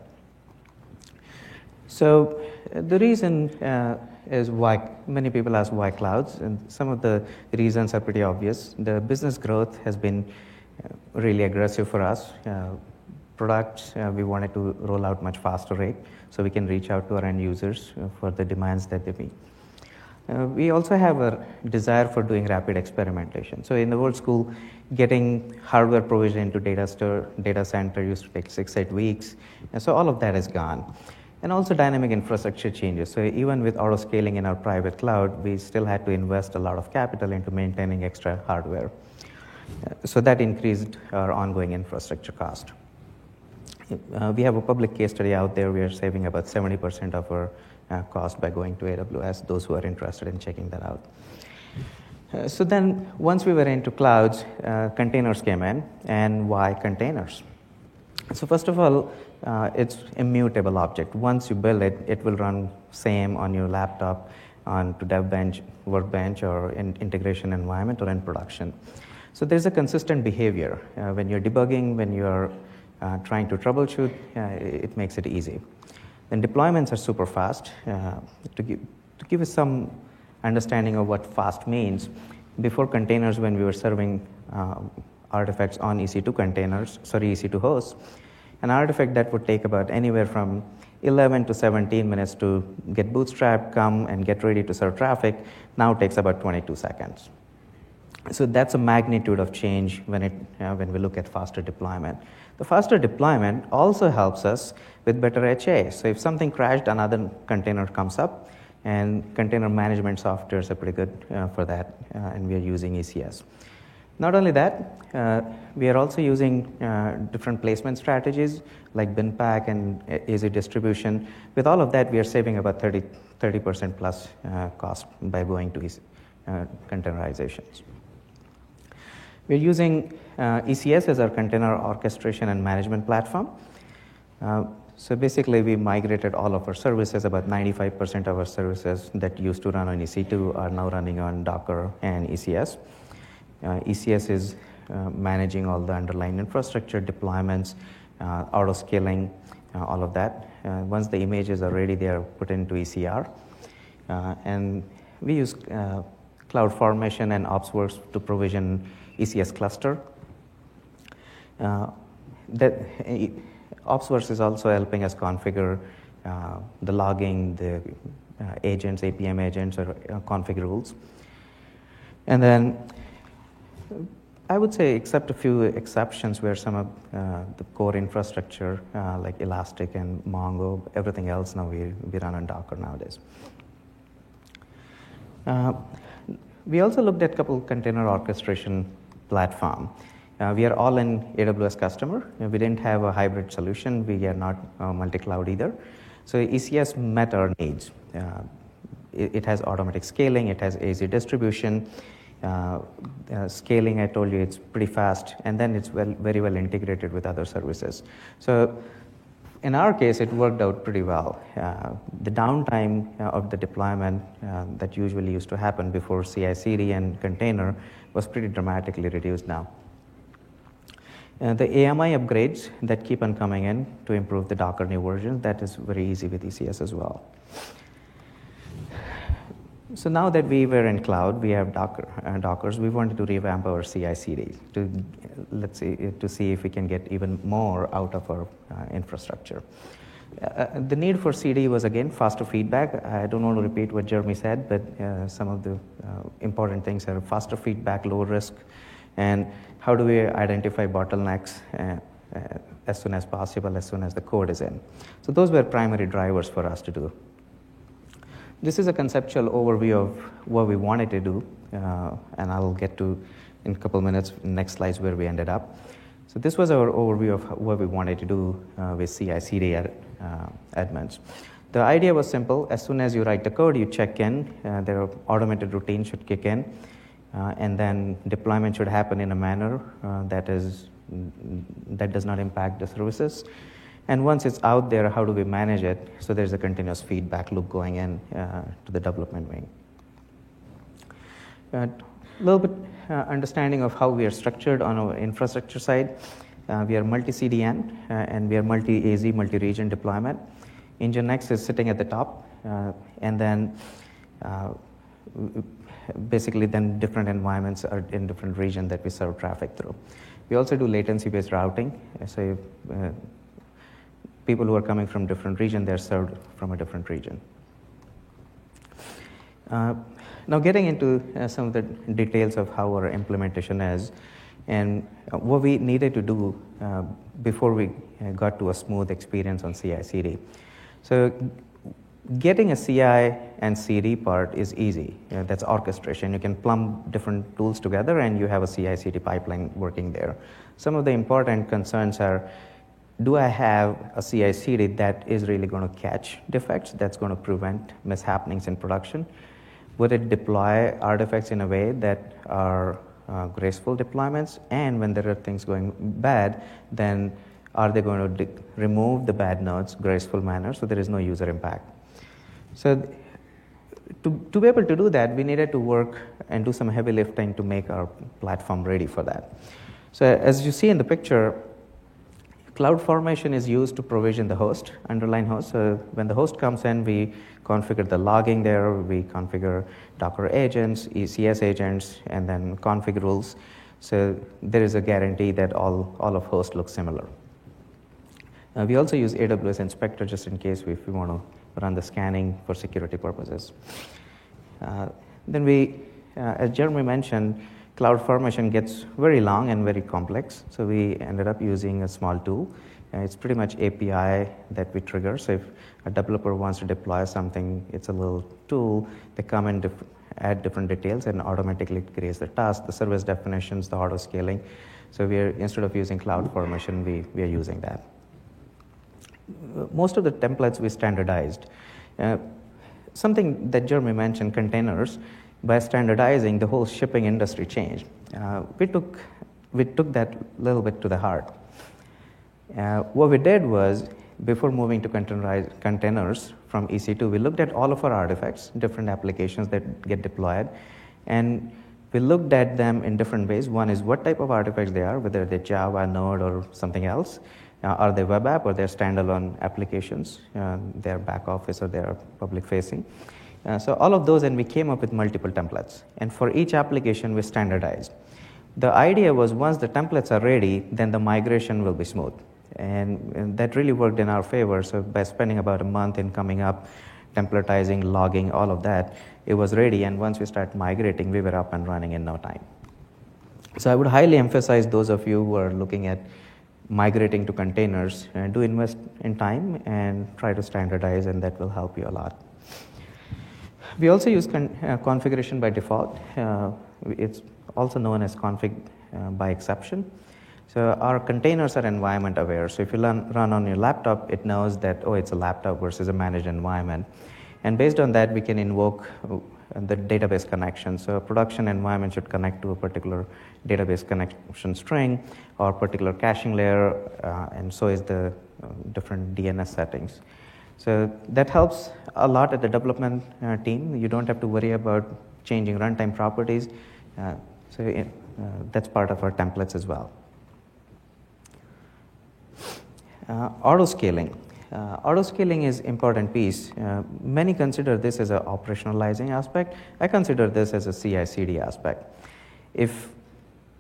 Speaker 2: So uh, the reason uh, is why many people ask why clouds, and some of the reasons are pretty obvious. The business growth has been uh, really aggressive for us. Uh, products uh, we wanted to roll out much faster rate so we can reach out to our end users uh, for the demands that they meet. Uh, we also have a desire for doing rapid experimentation. So in the old school, getting hardware provision into data store, data center used to take six, eight weeks. And so all of that is gone. And also dynamic infrastructure changes. So even with auto scaling in our private cloud, we still had to invest a lot of capital into maintaining extra hardware. Uh, so that increased our ongoing infrastructure cost. Uh, we have a public case study out there. We are saving about 70% of our uh, cost by going to AWS, those who are interested in checking that out. Uh, so then, once we were into clouds, uh, containers came in. And why containers? So first of all, uh, it's immutable object. Once you build it, it will run same on your laptop, on to dev bench, workbench, or in integration environment, or in production. So there's a consistent behavior. Uh, when you're debugging, when you're uh, trying to troubleshoot, uh, it makes it easy. Then deployments are super fast. Uh, to, give, to give us some understanding of what fast means, before containers, when we were serving uh, artifacts on EC2 containers, sorry, EC2 hosts, an artifact that would take about anywhere from 11 to 17 minutes to get bootstrap, come and get ready to serve traffic now takes about 22 seconds. So that's a magnitude of change when, it, uh, when we look at faster deployment. The faster deployment also helps us with better HA. So if something crashed, another container comes up, and container management software is pretty good uh, for that, uh, and we are using ECS. Not only that, uh, we are also using uh, different placement strategies like bin pack and AZ distribution. With all of that, we are saving about 30, 30% plus uh, cost by going to uh, containerizations. We're using uh, ECS as our container orchestration and management platform. Uh, so basically, we migrated all of our services. About 95% of our services that used to run on EC2 are now running on Docker and ECS. Uh, ECS is uh, managing all the underlying infrastructure, deployments, uh, auto scaling, uh, all of that. once the images are ready, they are put into ECR. and we use CloudFormation and OpsWorks to provision ECS cluster. Uh, that uh, OpsWorks is also helping us configure uh, the logging, the uh, agents, APM agents, or uh, config rules. And then I would say, except a few exceptions where some of uh, the core infrastructure, like Elastic and Mongo, everything else now we, we run on Docker nowadays. we also looked at a couple container orchestration platform. Uh, we are all in AWS customer. We didn't have a hybrid solution. We are not uh, multi-cloud either. So ECS met our needs. Uh, it, it, has automatic scaling. It has AZ distribution. Uh, uh, scaling, I told you, it's pretty fast, and then it's well, very well integrated with other services. So in our case, it worked out pretty well. Uh, the downtime uh, of the deployment uh, that usually used to happen before CI CD and container was pretty dramatically reduced now. Uh, the AMI upgrades that keep on coming in to improve the Docker new versions, that is very easy with ECS as well. so now that we were in cloud, we have Docker, uh, Dockers. We wanted to revamp our CI/CD to let's see to see if we can get even more out of our uh, infrastructure. Uh, the need for CD was again faster feedback. I don't want to repeat what Jeremy said, but uh, some of the uh, important things are faster feedback, low risk, and how do we identify bottlenecks uh, as soon as possible, as soon as the code is in. So those were primary drivers for us to do. This is a conceptual overview of what we wanted to do, uh, and I'll get to in a couple minutes next slides where we ended up. So this was our overview of what we wanted to do uh, with CI/CD uh, Edmunds. The idea was simple. As soon as you write the code, you check in. Uh, their automated routine should kick in, uh, and then deployment should happen in a manner uh, that is that does not impact the services. And once it's out there, how do we manage it? So there's a continuous feedback loop going in uh, to the development wing. A little bit understanding of how we are structured on our infrastructure side. Uh, we are multi-CDN uh, and we are multi-AZ, multi-region deployment. Nginx is sitting at the top, uh, and then basically then different environments are in different regions that we serve traffic through. We also do latency-based routing. So people who are coming from different region, they're served from a different region. Uh, now, getting into uh, some of the details of how our implementation is and what we needed to do uh, before we uh, got to a smooth experience on CI CD. So, getting a CI and CD part is easy. Know, that's orchestration. You can plumb different tools together and you have a CI CD pipeline working there. Some of the important concerns are do I have a CI CD that is really going to catch defects, that's going to prevent mishappenings in production? Would it deploy artifacts in a way that are uh, graceful deployments? And when there are things going bad, then are they going to de- remove the bad nodes graceful manner so there is no user impact? So to, to be able to do that, we needed to work and do some heavy lifting to make our platform ready for that. So as you see in the picture, CloudFormation is used to provision the host, underlying host. So when the host comes in, we configure the logging there, we configure Docker agents, ECS agents, and then config rules. So there is a guarantee that all, all of host looks similar. Uh, we also use AWS Inspector just in case we, if we want to run the scanning for security purposes. Uh, then we, uh, as Jeremy mentioned, CloudFormation gets very long and very complex, so we ended up using a small tool. Uh, it's pretty much API that we trigger. So if a developer wants to deploy something, it's a little tool. They come and dif- add different details and automatically creates the task, the service definitions, the auto scaling. So we are instead of using CloudFormation, we, we are using that. Most of the templates we standardized. Uh, something that Jeremy mentioned, containers by standardizing, the whole shipping industry changed. Uh, we, took, we took that little bit to the heart. Uh, what we did was, before moving to containers from EC2, we looked at all of our artifacts, different applications that get deployed, and we looked at them in different ways. One is what type of artifacts they are, whether they're Java, Node, or something else. Uh, are they web app or they're standalone applications? Uh, back office or they're public facing. Uh, so all of those, and we came up with multiple templates. And for each application, we standardized. The idea was once the templates are ready, then the migration will be smooth. And, and that really worked in our favor. So by spending about a month in coming up, templatizing, logging, all of that, it was ready. And once we start migrating, we were up and running in no time. So I would highly emphasize those of you who are looking at migrating to containers, uh, do invest in time and try to standardize, and that will help you a lot. We also use con- uh, configuration by default. Uh, it's also known as config uh, by exception. So our containers are environment aware. So if you run, on your laptop, it knows that, oh, it's a laptop versus a managed environment. And based on that, we can invoke uh, the database connection. So a production environment should connect to a particular database connection string or particular caching layer, uh, and so is the uh, different DNS settings. So that helps a lot at the development uh, team. You don't have to worry about changing runtime properties. Uh, so uh, that's part of our templates as well. Uh, auto scaling. uh, auto scaling is important piece. Uh, many consider this as an operationalizing aspect. I consider this as a CI/CD aspect. If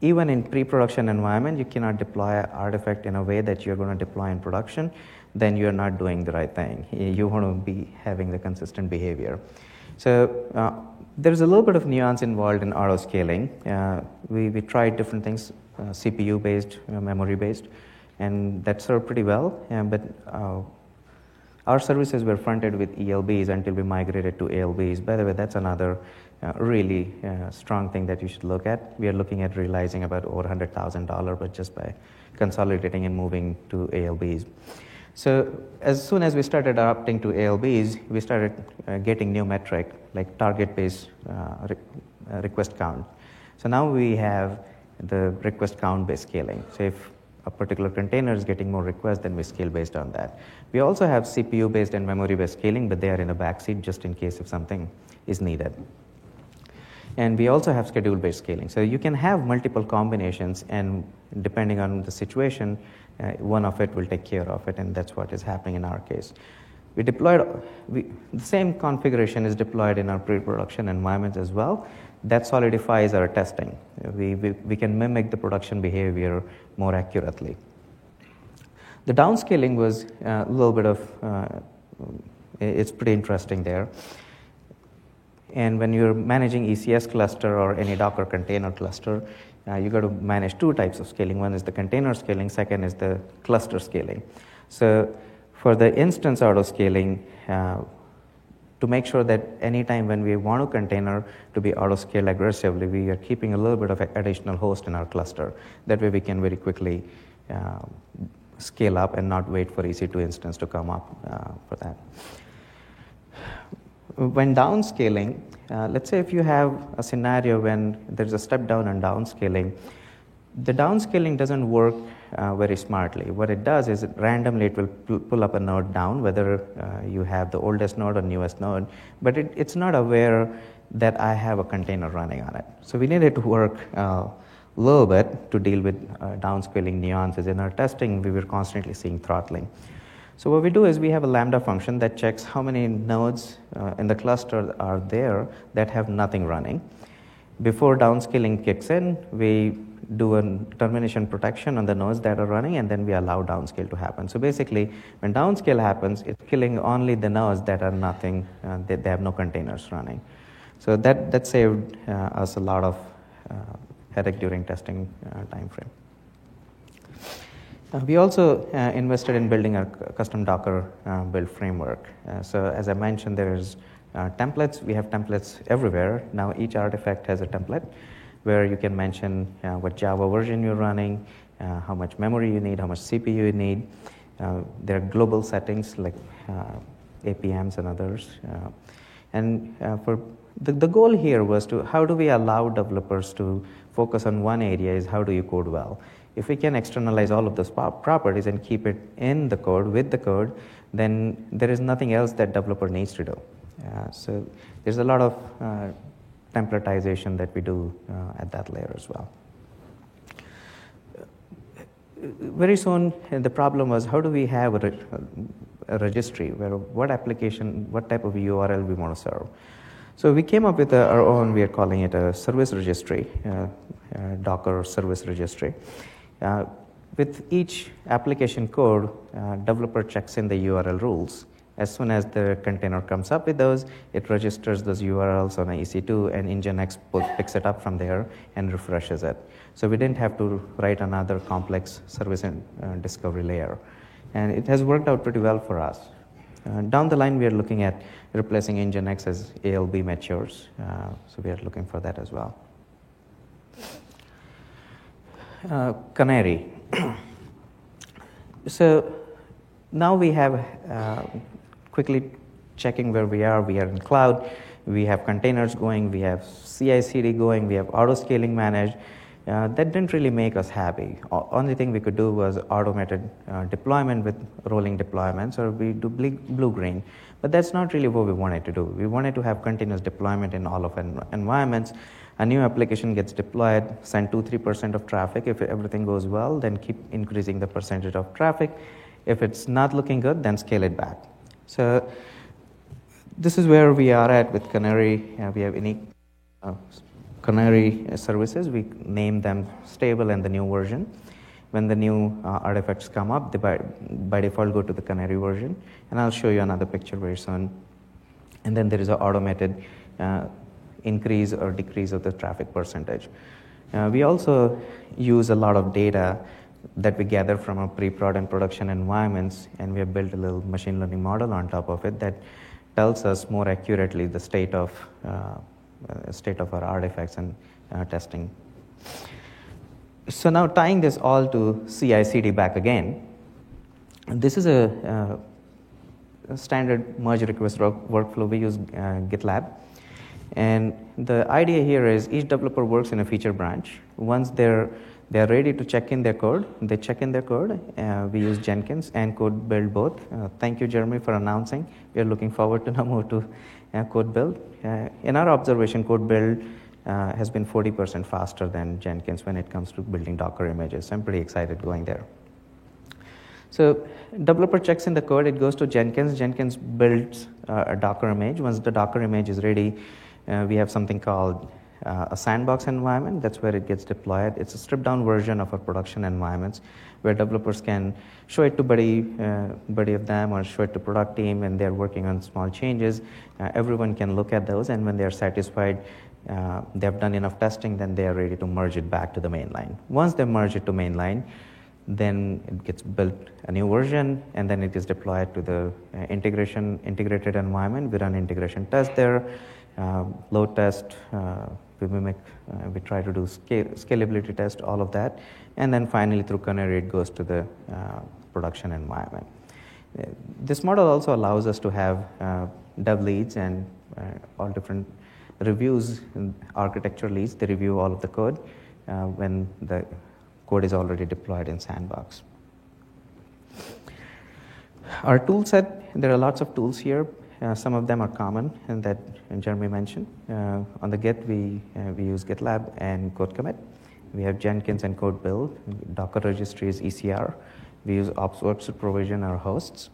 Speaker 2: even in pre-production environment you cannot deploy artifact in a way that you're going to deploy in production, then you're not doing the right thing. You want to be having the consistent behavior. So uh, there's a little bit of nuance involved in auto scaling. Uh, we, we tried different things, uh, CPU based, memory based, and that served pretty well. but uh, our services were fronted with ELBs until we migrated to ALBs. By the way, that's another uh, really uh, strong thing that you should look at. We are looking at realizing about over $100,000, but just by consolidating and moving to ALBs. So as soon as we started adopting to ALBs, we started uh, getting new metric like target-based uh, re- uh, request count. So now we have the request count-based scaling. So if a particular container is getting more requests, then we scale based on that. We also have CPU-based and memory-based scaling, but they are in a backseat just in case if something is needed. And we also have schedule-based scaling. So you can have multiple combinations, and depending on the situation, uh, one of it will take care of it, and that's what is happening in our case. We deployed, we, the same configuration is deployed in our pre-production environments as well. That solidifies our testing. We, we, we can mimic the production behavior more accurately. The downscaling was uh, a little bit of, uh, it's pretty interesting there. And when you're managing ECS cluster or any Docker container cluster, uh, you got to manage two types of scaling. One is the container scaling, second is the cluster scaling. So for the instance auto scaling, uh, to make sure that anytime when we want a container to be auto scale aggressively, we are keeping a little bit of additional host in our cluster. That way we can very quickly uh, scale up and not wait for EC2 instance to come up uh, for that. When downscaling, uh, let's say if you have a scenario when there's a step down and downscaling, the downscaling doesn't work uh, very smartly. What it does is it randomly it will pull up a node down, whether uh, you have the oldest node or newest node, but it, it's not aware that I have a container running on it. So we needed to work uh, a little bit to deal with uh, downscaling nuances. In our testing, we were constantly seeing throttling. So what we do is we have a lambda function that checks how many nodes uh, in the cluster are there that have nothing running. Before downscaling kicks in, we do a termination protection on the nodes that are running, and then we allow downscale to happen. So basically, when downscale happens, it's killing only the nodes that are nothing, uh, they, they, have no containers running. So that, that saved uh, us a lot of uh, headache during testing uh, time frame. Uh, we also uh, invested in building a custom Docker uh, build framework. Uh, so as I mentioned, there's uh, templates. We have templates everywhere. Now each artifact has a template where you can mention uh, what Java version you're running, how much memory you need, how much CPU you need. there are global settings like APMs and others. and for the, the goal here was to how do we allow developers to focus on one area is how do you code well if we can externalize all of those properties and keep it in the code with the code, then there is nothing else that developer needs to do. Uh, so there's a lot of uh, templatization that we do uh, at that layer as well. Very soon, the problem was how do we have a, re- a registry where what application, what type of URL we want to serve. So we came up with a, our own, we are calling it a service registry, uh, uh, Docker service registry. Uh, with each application code, uh, developer checks in the URL rules. As soon as the container comes up with those, it registers those URLs on EC2 and Nginx picks it up from there and refreshes it. So we didn't have to write another complex service and uh, discovery layer. And it has worked out pretty well for us. Uh, down the line, we are looking at replacing Nginx as ALB matures. Uh, so we are looking for that as well uh, Canary. so now we have uh, quickly checking where we are. We are in cloud. We have containers going. We have CI/CD going. We have auto scaling managed. Uh, that didn't really make us happy. O- only thing we could do was automated uh, deployment with rolling deployments, or we do blue green. But that's not really what we wanted to do. We wanted to have continuous deployment in all of en- environments a new application gets deployed, send 2 3% of traffic. If everything goes well, then keep increasing the percentage of traffic. If it's not looking good, then scale it back. So this is where we are at with Canary. Uh, we have unique uh, Canary services. We name them stable and the new version. When the new uh, artifacts come up, they by, by default go to the Canary version. And I'll show you another picture very soon. And then there is an automated uh, increase or decrease of the traffic percentage. Uh, we also use a lot of data that we gather from our pre-prod and production environments, and we have built a little machine learning model on top of it that tells us more accurately the state of uh, uh, state of our artifacts and uh, testing. So now tying this all to CI/CD back again, this is a, uh, a standard merge request workflow. We use uh, GitLab. And the idea here is each developer works in a feature branch. Once they're they're ready to check in their code. They check in their code. Uh, we use Jenkins and Code Build both. Uh, thank you, Jeremy, for announcing. We are looking forward to now move to uh, Code Build. Uh, in our observation, Code Build uh, has been 40% faster than Jenkins when it comes to building Docker images. I'm pretty excited going there. So developer checks in the code. It goes to Jenkins. Jenkins builds uh, a Docker image. Once the Docker image is ready, we have something called uh, a sandbox environment. That's where it gets deployed. It's a stripped down version of our production environments where developers can show it to buddy, uh, buddy of them or show it to product team and they're working on small changes. Uh, everyone can look at those and when they're satisfied, uh, they've done enough testing, then they are ready to merge it back to the mainline. Once they merge it to mainline, then it gets built a new version and then it is deployed to the uh, integration integrated environment. We run integration test there, uh, load test, we mimic, uh, we try to do scale, scalability test, all of that. And then finally through Canary, it goes to the uh, production environment. Uh, this model also allows us to have uh, dev leads and uh, all different reviews, architecture leads. They review all of the code uh, when the code is already deployed in Sandbox. Our tool set, there are lots of tools here. Uh, some of them are common and that Jeremy mentioned. Uh, on the Git, we, uh, we use GitLab and Code Commit. We have Jenkins and Code Build, Docker registries, ECR. We use OpsWorks to provision our hosts.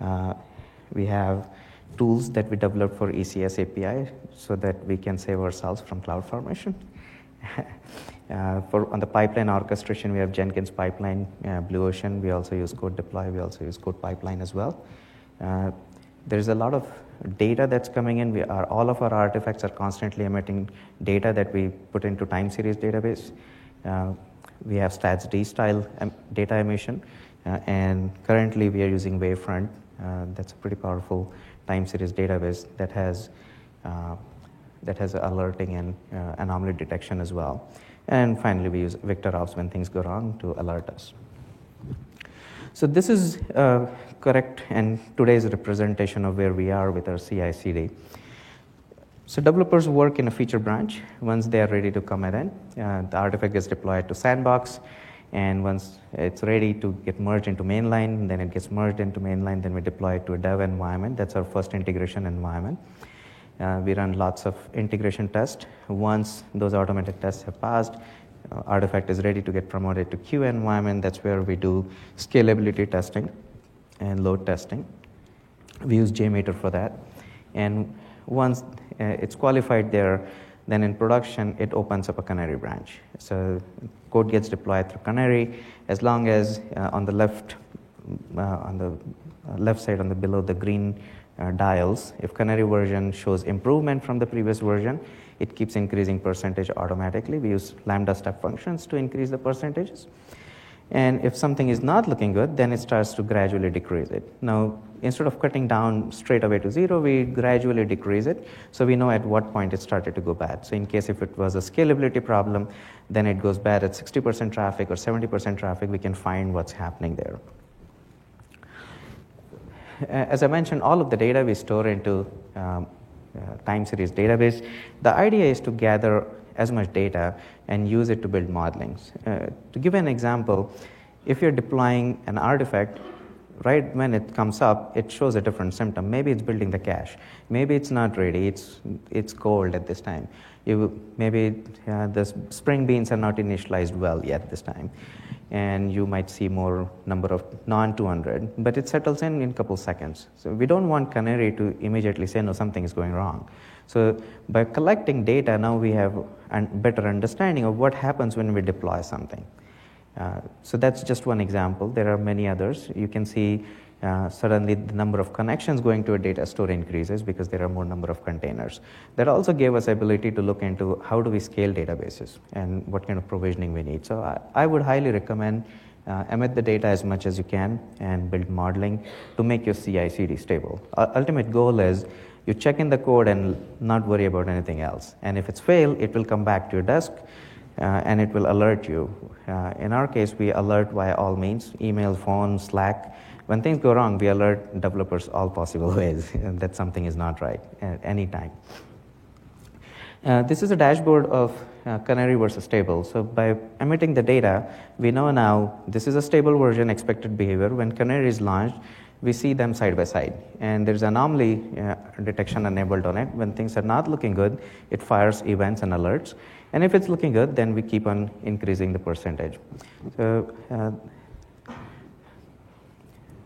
Speaker 2: Uh, we have tools that we develop for ECS API so that we can save ourselves from cloud formation. uh, for on the pipeline orchestration, we have Jenkins pipeline, uh, Blue Ocean. We also use Code Deploy. We also use Code Pipeline as well. There's a lot of data that's coming in. We are, all of our artifacts are constantly emitting data that we put into time series database. Uh, we have statsd style data emission, uh, and currently we are using Wavefront. Uh, that's a pretty powerful time series database that has uh, that has alerting and uh, anomaly detection as well. And finally, we use VictorOps when things go wrong to alert us. So this is uh, correct and today's representation of where we are with our CI/CD. So developers work in a feature branch. Once they are ready to commit in, uh, the artifact gets deployed to Sandbox, and once it's ready to get merged into mainline, then it gets merged into mainline. Then we deploy it to a dev environment. That's our first integration environment. Uh, we run lots of integration tests. Once those automated tests have passed, artifact is ready to get promoted to Q environment. That's where we do scalability testing and load testing. We use JMeter for that. And once uh, it's qualified there, then in production, it opens up a Canary branch. So code gets deployed through Canary as long as uh, on the left, uh, on the uh, left side, on the below the green uh, dials, if Canary version shows improvement from the previous version, it keeps increasing percentage automatically. We use lambda step functions to increase the percentages. And if something is not looking good, then it starts to gradually decrease it. Now, instead of cutting down straight away to zero, we gradually decrease it. So we know at what point it started to go bad. So in case if it was a scalability problem, then it goes bad at 60% traffic or 70% traffic, we can find what's happening there. As I mentioned, all of the data we store into um, time series database. The idea is to gather as much data and use it to build modelings. Uh, to give an example, if you're deploying an artifact, right when it comes up, it shows a different symptom. Maybe it's building the cache. Maybe it's not ready. It's, it's cold at this time. You, maybe uh, the spring beans are not initialized well yet this time. And you might see more number of non-200, but it settles in in a couple seconds. So we don't want Canary to immediately say, no, something is going wrong. So by collecting data, now we have a better understanding of what happens when we deploy something. Uh, so that's just one example. There are many others. You can see uh, suddenly the number of connections going to a data store increases because there are more number of containers. That also gave us ability to look into how do we scale databases and what kind of provisioning we need. So I, I would highly recommend uh, emit the data as much as you can and build modeling to make your CI/CD stable. Uh, ultimate goal is you check in the code and not worry about anything else. And if it's failed, it will come back to your desk. Uh, and it will alert you. Uh, in our case, we alert via all means email, phone, Slack, when things go wrong, we alert developers all possible ways that something is not right at any time. Uh, this is a dashboard of uh, Canary versus stable. So by emitting the data, we know now this is a stable version expected behavior. When Canary is launched, we see them side by side. And there's anomaly uh, detection enabled on it. When things are not looking good, it fires events and alerts. And if it's looking good, then we keep on increasing the percentage. So uh,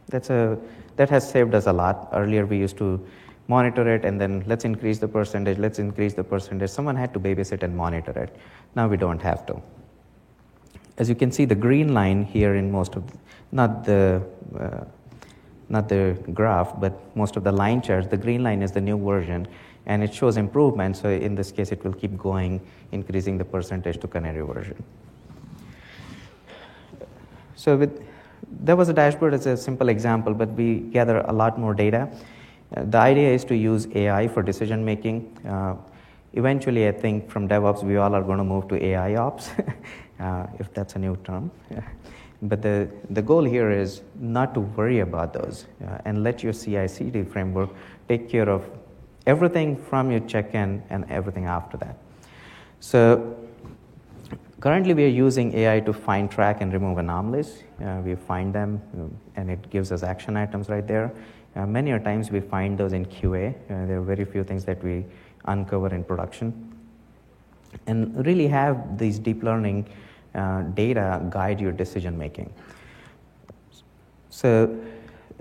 Speaker 2: that's a, that has saved us a lot. Earlier, we used to monitor it and then let's increase the percentage, let's increase the percentage. Someone had to babysit and monitor it. Now we don't have to. As you can see, the green line here in most of, not the, uh, not the graph, but most of the line charts, the green line is the new version and it shows improvement. So in this case, it will keep going, increasing the percentage to Canary version. So with there was a dashboard as a simple example, but we gather a lot more data. Uh, the idea is to use AI for decision making. Uh, eventually, I think from DevOps, we all are going to move to AI ops, uh, if that's a new term. but the, the goal here is not to worry about those uh, and let your CI CD framework take care of everything from your check in and everything after that. So, Currently, we are using AI to find, track, and remove anomalies. Uh, we find them, uh, and it gives us action items right there. Uh, many a times we find those in QA. Uh, there are very few things that we uncover in production. And really have these deep learning uh, data guide your decision making. So,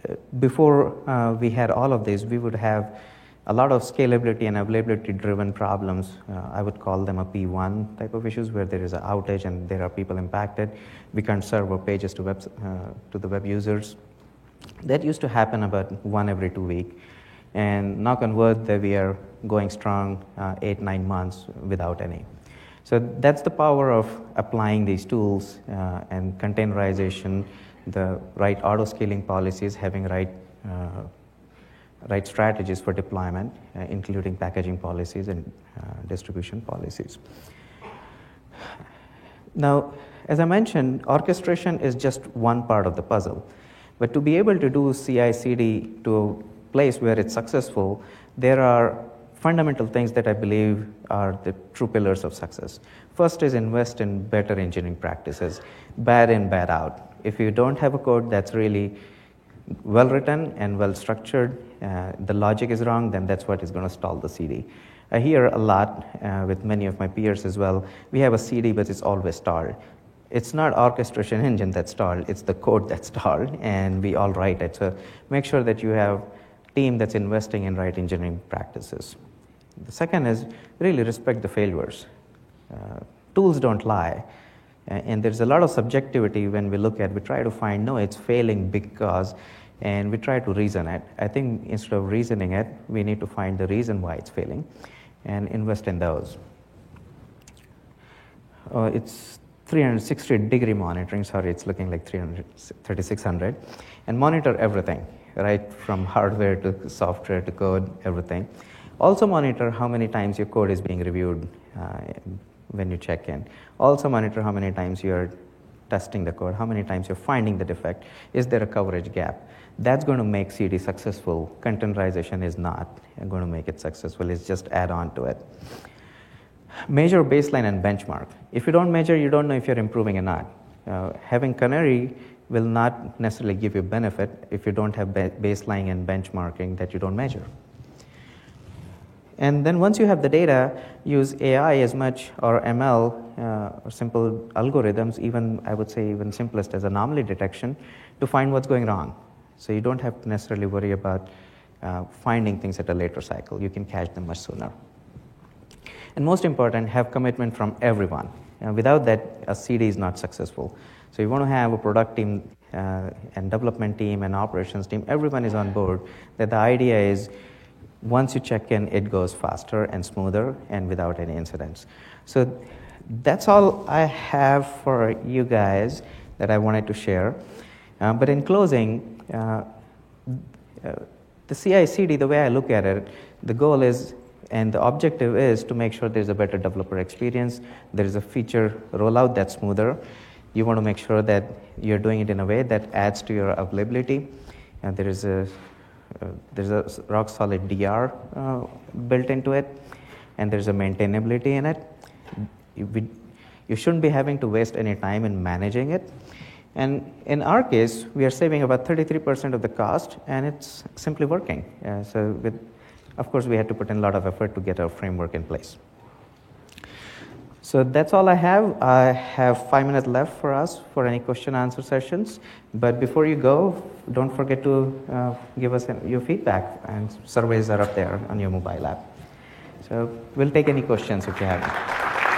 Speaker 2: uh, before we had all of this, we would have a lot of scalability and availability driven problems. Uh, I would call them a P1 type of issues where there is an outage and there are people impacted. We can't serve our pages to, web, uh, to the web users. That used to happen about one every two week. And knock on wood that we are going strong uh, eight, nine months without any. So that's the power of applying these tools uh, and containerization, the right auto scaling policies, having right uh, right strategies for deployment, uh, including packaging policies and uh, distribution policies. Now, as I mentioned, orchestration is just one part of the puzzle. But to be able to do CI CD to a place where it's successful, there are fundamental things that I believe are the true pillars of success. First is invest in better engineering practices, bad in, bad out. If you don't have a code that's really well written and well structured, the logic is wrong, then that's what is going to stall the CD. I hear a lot uh, with many of my peers as well. We have a CD, but it's always stalled. It's not orchestration engine that's stalled, it's the code that's stalled, and we all write it. So make sure that you have team that's investing in right engineering practices. The second is really respect the failures. Uh, tools don't lie. And there's a lot of subjectivity when we look at, we try to find, no, it's failing because, and we try to reason it. I think instead of reasoning it, we need to find the reason why it's failing and invest in those. Uh, it's 360 degree monitoring, sorry, it's looking like 300, 3600, and monitor everything, right, from hardware to software to code, everything. Also monitor how many times your code is being reviewed. Uh, when you check in. Also monitor how many times you're testing the code, how many times you're finding the defect. Is there a coverage gap? That's going to make CD successful. Containerization is not going to make it successful. It's just add on to it. Measure baseline and benchmark. If you don't measure, you don't know if you're improving or not. Uh, having Canary will not necessarily give you benefit if you don't have ba- baseline and benchmarking that you don't measure. And then once you have the data, use AI as much or ML uh, or simple algorithms, even I would say even simplest as anomaly detection, to find what's going wrong. So you don't have to necessarily worry about uh, finding things at a later cycle. You can catch them much sooner. And most important, have commitment from everyone. Uh, without that, a CD is not successful. So you want to have a product team uh, and development team and operations team, everyone is on board. That the idea is once you check in, it goes faster and smoother and without any incidents. So that's all I have for you guys that I wanted to share. Uh, but in closing, the CI CD, the way I look at it, the goal is and the objective is to make sure there's a better developer experience, there is a feature rollout that's smoother. You want to make sure that you're doing it in a way that adds to your availability. And there is a uh, there's a rock solid DR uh, built into it, and there's a maintainability in it. You, you shouldn't be having to waste any time in managing it. And in our case, we are saving about 33% of the cost, and it's simply working. Uh, so with of course, we had to put in a lot of effort to get our framework in place. So that's all I have. I have five minutes left for us for any question answer sessions. But before you go, don't forget to uh, give us your feedback, and surveys are up there on your mobile app. So we'll take any questions if you have.